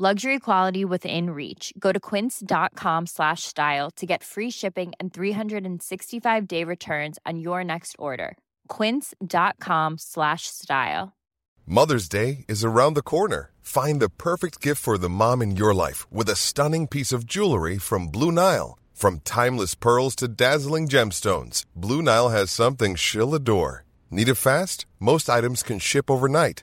Luxury quality within reach. Go to quince.com slash style to get free shipping and 365 day returns on your next order. Quince.com slash style. Mother's Day is around the corner. Find the perfect gift for the mom in your life with a stunning piece of jewelry from Blue Nile. From timeless pearls to dazzling gemstones, Blue Nile has something she'll adore. Need it fast? Most items can ship overnight.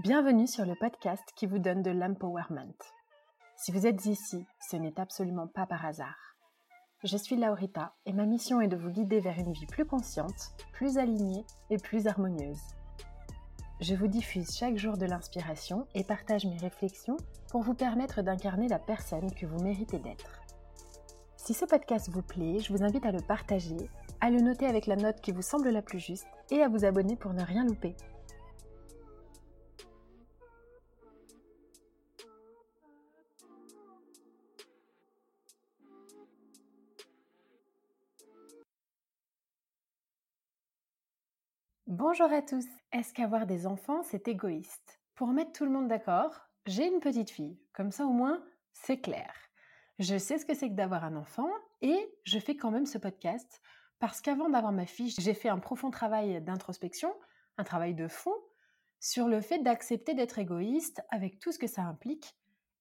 Bienvenue sur le podcast qui vous donne de l'empowerment. Si vous êtes ici, ce n'est absolument pas par hasard. Je suis Laurita et ma mission est de vous guider vers une vie plus consciente, plus alignée et plus harmonieuse. Je vous diffuse chaque jour de l'inspiration et partage mes réflexions pour vous permettre d'incarner la personne que vous méritez d'être. Si ce podcast vous plaît, je vous invite à le partager, à le noter avec la note qui vous semble la plus juste et à vous abonner pour ne rien louper. Bonjour à tous. Est-ce qu'avoir des enfants, c'est égoïste? Pour mettre tout le monde d'accord, j'ai une petite fille. Comme ça, au moins, c'est clair. Je sais ce que c'est que d'avoir un enfant et je fais quand même ce podcast parce qu'avant d'avoir ma fille, j'ai fait un profond travail d'introspection, un travail de fond sur le fait d'accepter d'être égoïste avec tout ce que ça implique.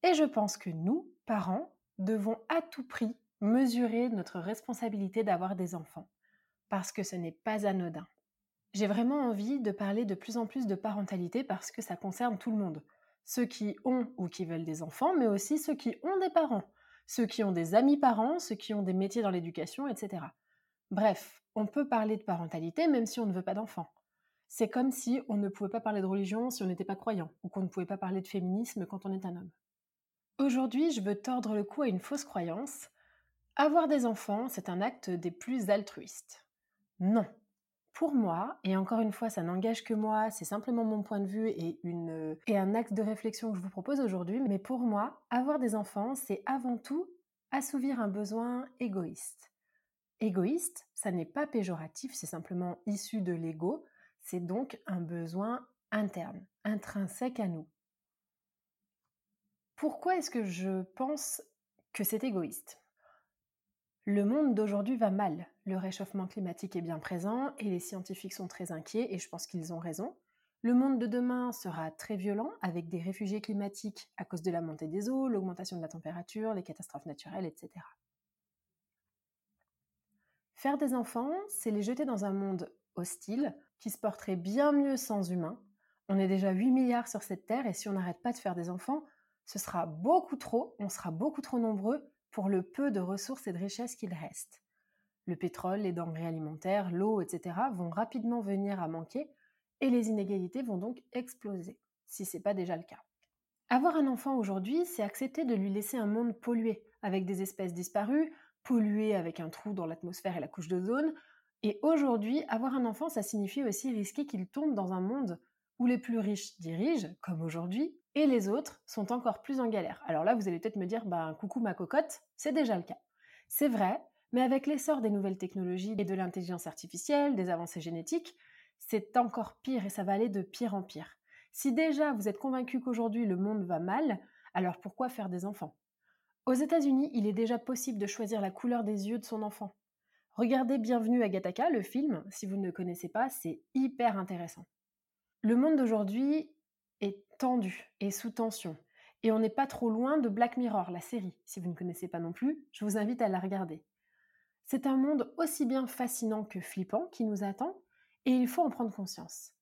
Et je pense que nous, parents, devons à tout prix mesurer notre responsabilité d'avoir des enfants parce que ce n'est pas anodin. J'ai vraiment envie de parler de plus en plus de parentalité parce que ça concerne tout le monde. Ceux qui ont ou qui veulent des enfants, mais aussi ceux qui ont des parents, ceux qui ont des amis parents, ceux qui ont des métiers dans l'éducation, etc. Bref, on peut parler de parentalité même si on ne veut pas d'enfants. C'est comme si on ne pouvait pas parler de religion si on n'était pas croyant, ou qu'on ne pouvait pas parler de féminisme quand on est un homme. Aujourd'hui, je veux tordre le cou à une fausse croyance. Avoir des enfants, c'est un acte des plus altruistes. Non, pour moi, et encore une fois, ça n'engage que moi, c'est simplement mon point de vue et, une, et un axe de réflexion que je vous propose aujourd'hui, mais pour moi, avoir des enfants, c'est avant tout assouvir un besoin égoïste. Égoïste, ça n'est pas péjoratif, c'est simplement issu de l'ego, c'est donc un besoin interne, intrinsèque à nous. Pourquoi est-ce que je pense que c'est égoïste? Le monde d'aujourd'hui va mal. Le réchauffement climatique est bien présent et les scientifiques sont très inquiets et je pense qu'ils ont raison. Le monde de demain sera très violent avec des réfugiés climatiques à cause de la montée des eaux, l'augmentation de la température, les catastrophes naturelles, etc. Faire des enfants, c'est les jeter dans un monde hostile qui se porterait bien mieux sans humains. On est déjà 8 milliards sur cette terre et si on n'arrête pas de faire des enfants, ce sera beaucoup trop, on sera beaucoup trop nombreux pour le peu de ressources et de richesses qu'il reste. Le pétrole, les denrées alimentaires, l'eau, etc. vont rapidement venir à manquer et les inégalités vont donc exploser, si ce n'est pas déjà le cas. Avoir un enfant aujourd'hui, c'est accepter de lui laisser un monde pollué, avec des espèces disparues, pollué avec un trou dans l'atmosphère et la couche d'ozone. Et aujourd'hui, avoir un enfant, ça signifie aussi risquer qu'il tombe dans un monde où les plus riches dirigent, comme aujourd'hui, et les autres sont encore plus en galère. Alors là, vous allez peut-être me dire, bah, coucou ma cocotte, c'est déjà le cas. C'est vrai, mais avec l'essor des nouvelles technologies et de l'intelligence artificielle, des avancées génétiques, c'est encore pire et ça va aller de pire en pire. Si déjà vous êtes convaincu qu'aujourd'hui le monde va mal, alors pourquoi faire des enfants? Aux États-Unis, il est déjà possible de choisir la couleur des yeux de son enfant. Regardez Bienvenue à Gattaca, le film, si vous ne le connaissez pas, c'est hyper intéressant. Le monde d'aujourd'hui est tendu et sous tension. Et on n'est pas trop loin de Black Mirror, la série. Si vous ne connaissez pas non plus, je vous invite à la regarder. C'est un monde aussi bien fascinant que flippant qui nous attend, et il faut en prendre conscience.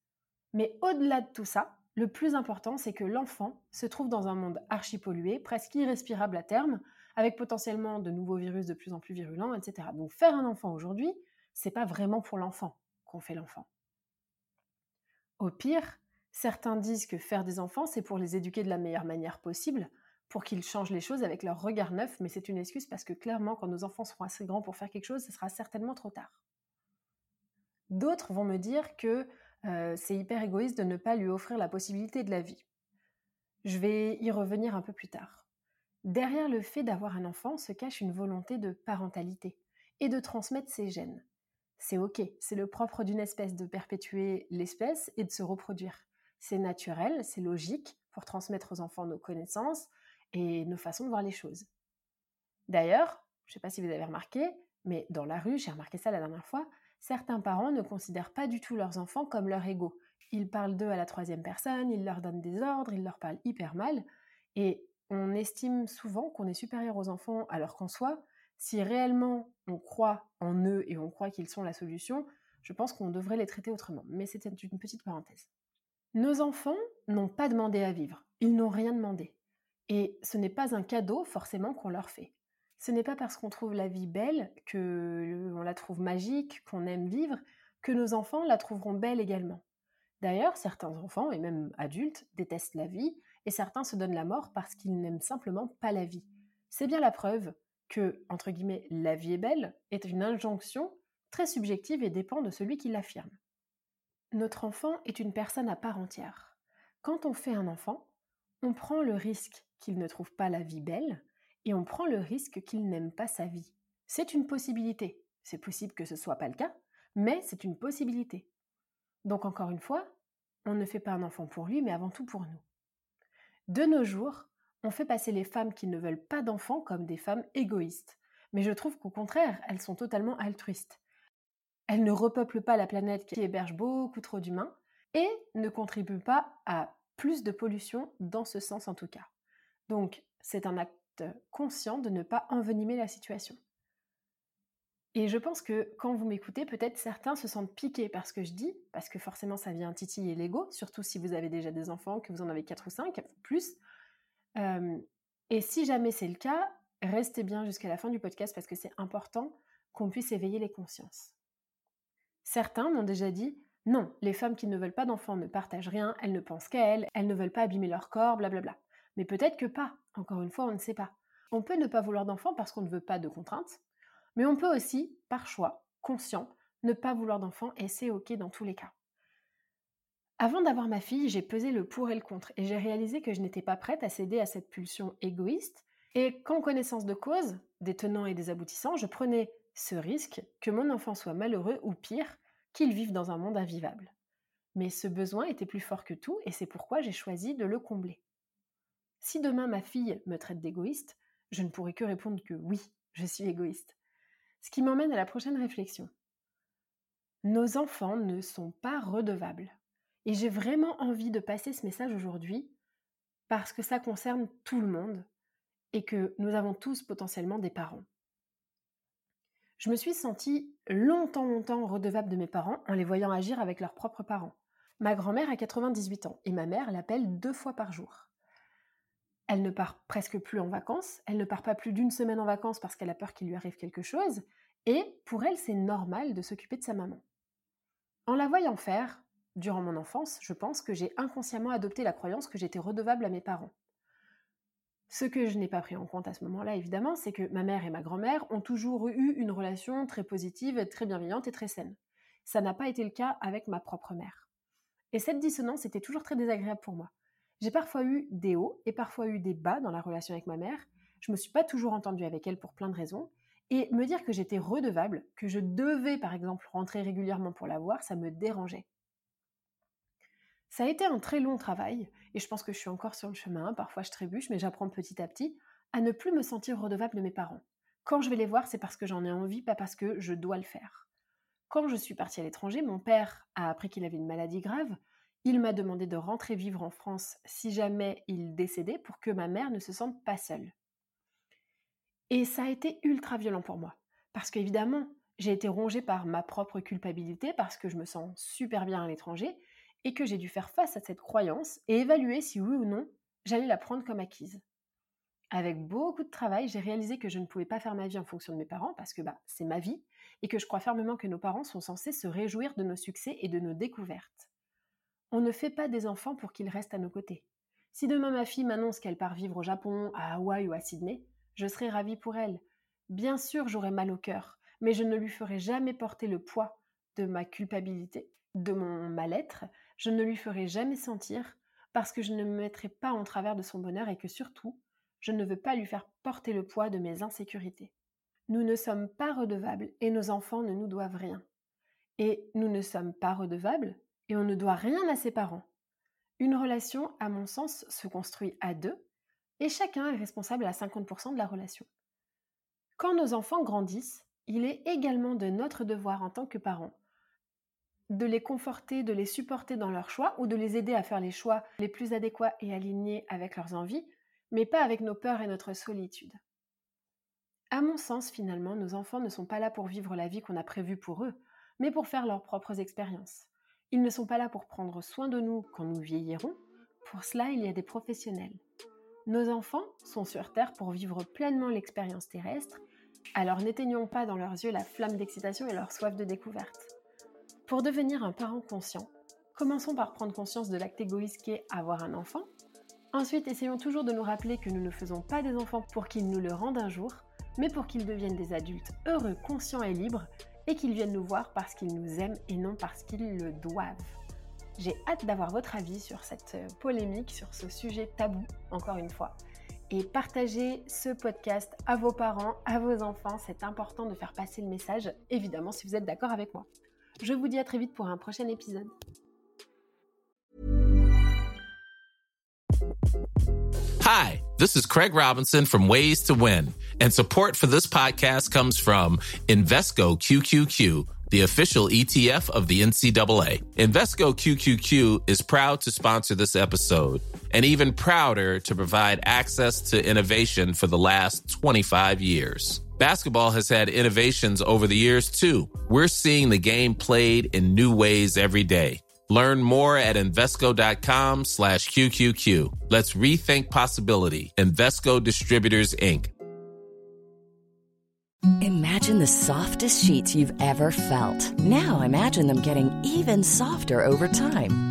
Mais au-delà de tout ça, le plus important, c'est que l'enfant se trouve dans un monde archipollué, presque irrespirable à terme, avec potentiellement de nouveaux virus de plus en plus virulents, etc. Donc faire un enfant aujourd'hui, c'est pas vraiment pour l'enfant qu'on fait l'enfant. Au pire, certains disent que faire des enfants, c'est pour les éduquer de la meilleure manière possible, pour qu'ils changent les choses avec leur regard neuf, mais c'est une excuse parce que clairement, quand nos enfants seront assez grands pour faire quelque chose, ce sera certainement trop tard. D'autres vont me dire que euh, c'est hyper égoïste de ne pas lui offrir la possibilité de la vie. Je vais y revenir un peu plus tard. Derrière le fait d'avoir un enfant se cache une volonté de parentalité et de transmettre ses gènes. C'est ok, c'est le propre d'une espèce de perpétuer l'espèce et de se reproduire. C'est naturel, c'est logique pour transmettre aux enfants nos connaissances et nos façons de voir les choses. D'ailleurs, je ne sais pas si vous avez remarqué, mais dans la rue, j'ai remarqué ça la dernière fois, certains parents ne considèrent pas du tout leurs enfants comme leurs égaux. Ils parlent d'eux à la troisième personne, ils leur donnent des ordres, ils leur parlent hyper mal, et on estime souvent qu'on est supérieur aux enfants alors qu'en soi, si réellement on croit en eux et on croit qu'ils sont la solution, je pense qu'on devrait les traiter autrement. Mais c'était une petite parenthèse. Nos enfants n'ont pas demandé à vivre, ils n'ont rien demandé. Et ce n'est pas un cadeau forcément qu'on leur fait. Ce n'est pas parce qu'on trouve la vie belle, que on la trouve magique, qu'on aime vivre, que nos enfants la trouveront belle également. D'ailleurs, certains enfants, et même adultes, détestent la vie, et certains se donnent la mort parce qu'ils n'aiment simplement pas la vie. C'est bien la preuve que, entre guillemets, la vie est belle est une injonction très subjective et dépend de celui qui l'affirme. Notre enfant est une personne à part entière. Quand on fait un enfant, on prend le risque qu'il ne trouve pas la vie belle, et on prend le risque qu'il n'aime pas sa vie. C'est une possibilité. C'est possible que ce ne soit pas le cas, mais c'est une possibilité. Donc encore une fois, on ne fait pas un enfant pour lui, mais avant tout pour nous. De nos jours, on fait passer les femmes qui ne veulent pas d'enfants comme des femmes égoïstes. Mais je trouve qu'au contraire, elles sont totalement altruistes. Elles ne repeuplent pas la planète qui héberge beaucoup trop d'humains et ne contribuent pas à plus de pollution dans ce sens en tout cas. Donc c'est un acte conscient de ne pas envenimer la situation. Et je pense que quand vous m'écoutez, peut-être certains se sentent piqués par ce que je dis, parce que forcément ça vient titiller l'ego, surtout si vous avez déjà des enfants, que vous en avez 4 ou 5, plus. et si jamais c'est le cas, restez bien jusqu'à la fin du podcast parce que c'est important qu'on puisse éveiller les consciences. Certains m'ont déjà dit non, les femmes qui ne veulent pas d'enfants ne partagent rien, elles ne pensent qu'à elles, elles ne veulent pas abîmer leur corps, blablabla. Mais peut-être que pas. Encore une fois, on ne sait pas. On peut ne pas vouloir d'enfant parce qu'on ne veut pas de contraintes, mais on peut aussi, par choix, conscient, ne pas vouloir d'enfant et c'est ok dans tous les cas. Avant d'avoir ma fille, j'ai pesé le pour et le contre et j'ai réalisé que je n'étais pas prête à céder à cette pulsion égoïste et qu'en connaissance de cause, des tenants et des aboutissants, je prenais ce risque que mon enfant soit malheureux ou pire, qu'il vive dans un monde invivable. Mais ce besoin était plus fort que tout et c'est pourquoi j'ai choisi de le combler. Si demain ma fille me traite d'égoïste, je ne pourrai que répondre que oui, je suis égoïste. Ce qui m'emmène à la prochaine réflexion. Nos enfants ne sont pas redevables. Et j'ai vraiment envie de passer ce message aujourd'hui parce que ça concerne tout le monde et que nous avons tous potentiellement des parents. Je me suis sentie longtemps, longtemps redevable de mes parents en les voyant agir avec leurs propres parents. Ma grand-mère a 98 ans et ma mère l'appelle deux fois par jour. Elle ne part presque plus en vacances, elle ne part pas plus d'une semaine en vacances parce qu'elle a peur qu'il lui arrive quelque chose, et pour elle c'est normal de s'occuper de sa maman. En la voyant faire, durant mon enfance, je pense que j'ai inconsciemment adopté la croyance que j'étais redevable à mes parents. Ce que je n'ai pas pris en compte à ce moment-là, évidemment, c'est que ma mère et ma grand-mère ont toujours eu une relation très positive, très bienveillante et très saine. Ça n'a pas été le cas avec ma propre mère. Et cette dissonance était toujours très désagréable pour moi. J'ai parfois eu des hauts et parfois eu des bas dans la relation avec ma mère. Je me suis pas toujours entendue avec elle pour plein de raisons. Et me dire que j'étais redevable, que je devais par exemple rentrer régulièrement pour la voir, ça me dérangeait. Ça a été un très long travail, et je pense que je suis encore sur le chemin, parfois je trébuche, mais j'apprends petit à petit à ne plus me sentir redevable de mes parents. Quand je vais les voir, c'est parce que j'en ai envie, pas parce que je dois le faire. Quand je suis partie à l'étranger, mon père a appris qu'il avait une maladie grave. Il m'a demandé de rentrer vivre en France si jamais il décédait pour que ma mère ne se sente pas seule. Et ça a été ultra violent pour moi. Parce qu'évidemment, j'ai été rongée par ma propre culpabilité, parce que je me sens super bien à l'étranger, et que j'ai dû faire face à cette croyance et évaluer si oui ou non j'allais la prendre comme acquise. Avec beaucoup de travail, j'ai réalisé que je ne pouvais pas faire ma vie en fonction de mes parents, parce que bah, c'est ma vie, et que je crois fermement que nos parents sont censés se réjouir de nos succès et de nos découvertes. On ne fait pas des enfants pour qu'ils restent à nos côtés. Si demain ma fille m'annonce qu'elle part vivre au Japon, à Hawaï ou à Sydney, je serai ravie pour elle. Bien sûr, j'aurai mal au cœur, mais je ne lui ferai jamais porter le poids de ma culpabilité, de mon mal-être, je ne lui ferai jamais sentir parce que je ne me mettrai pas en travers de son bonheur et que surtout, je ne veux pas lui faire porter le poids de mes insécurités. Nous ne sommes pas redevables et nos enfants ne nous doivent rien. Et nous ne sommes pas redevables et on ne doit rien à ses parents. Une relation, à mon sens, se construit à deux et chacun est responsable à 50% de la relation. Quand nos enfants grandissent, il est également de notre devoir en tant que parents de les conforter, de les supporter dans leurs choix ou de les aider à faire les choix les plus adéquats et alignés avec leurs envies, mais pas avec nos peurs et notre solitude. À mon sens, finalement, nos enfants ne sont pas là pour vivre la vie qu'on a prévue pour eux, mais pour faire leurs propres expériences. Ils ne sont pas là pour prendre soin de nous quand nous vieillirons, pour cela il y a des professionnels. Nos enfants sont sur Terre pour vivre pleinement l'expérience terrestre, alors n'éteignons pas dans leurs yeux la flamme d'excitation et leur soif de découverte. Pour devenir un parent conscient, commençons par prendre conscience de l'acte égoïste qu'est avoir un enfant. Ensuite, essayons toujours de nous rappeler que nous ne faisons pas des enfants pour qu'ils nous le rendent un jour, mais pour qu'ils deviennent des adultes heureux, conscients et libres, et qu'ils viennent nous voir parce qu'ils nous aiment et non parce qu'ils le doivent. J'ai hâte d'avoir votre avis sur cette euh, polémique, sur ce sujet tabou, encore une fois. Et partagez ce podcast à vos parents, à vos enfants. C'est important de faire passer le message, évidemment, si vous êtes d'accord avec moi. Je vous dis à très vite pour un prochain épisode. Hi, this is Craig Robinson from Ways to Win, and support for this podcast comes from Invesco QQQ, the official ETF of the NCAA. Invesco QQQ is proud to sponsor this episode and even prouder to provide access to innovation for the last 25 years. Basketball has had innovations over the years too. We're seeing the game played in new ways every day. Learn more at Invesco.com slash QQQ. Let's rethink possibility. Investco Distributors, Inc. Imagine the softest sheets you've ever felt. Now imagine them getting even softer over time.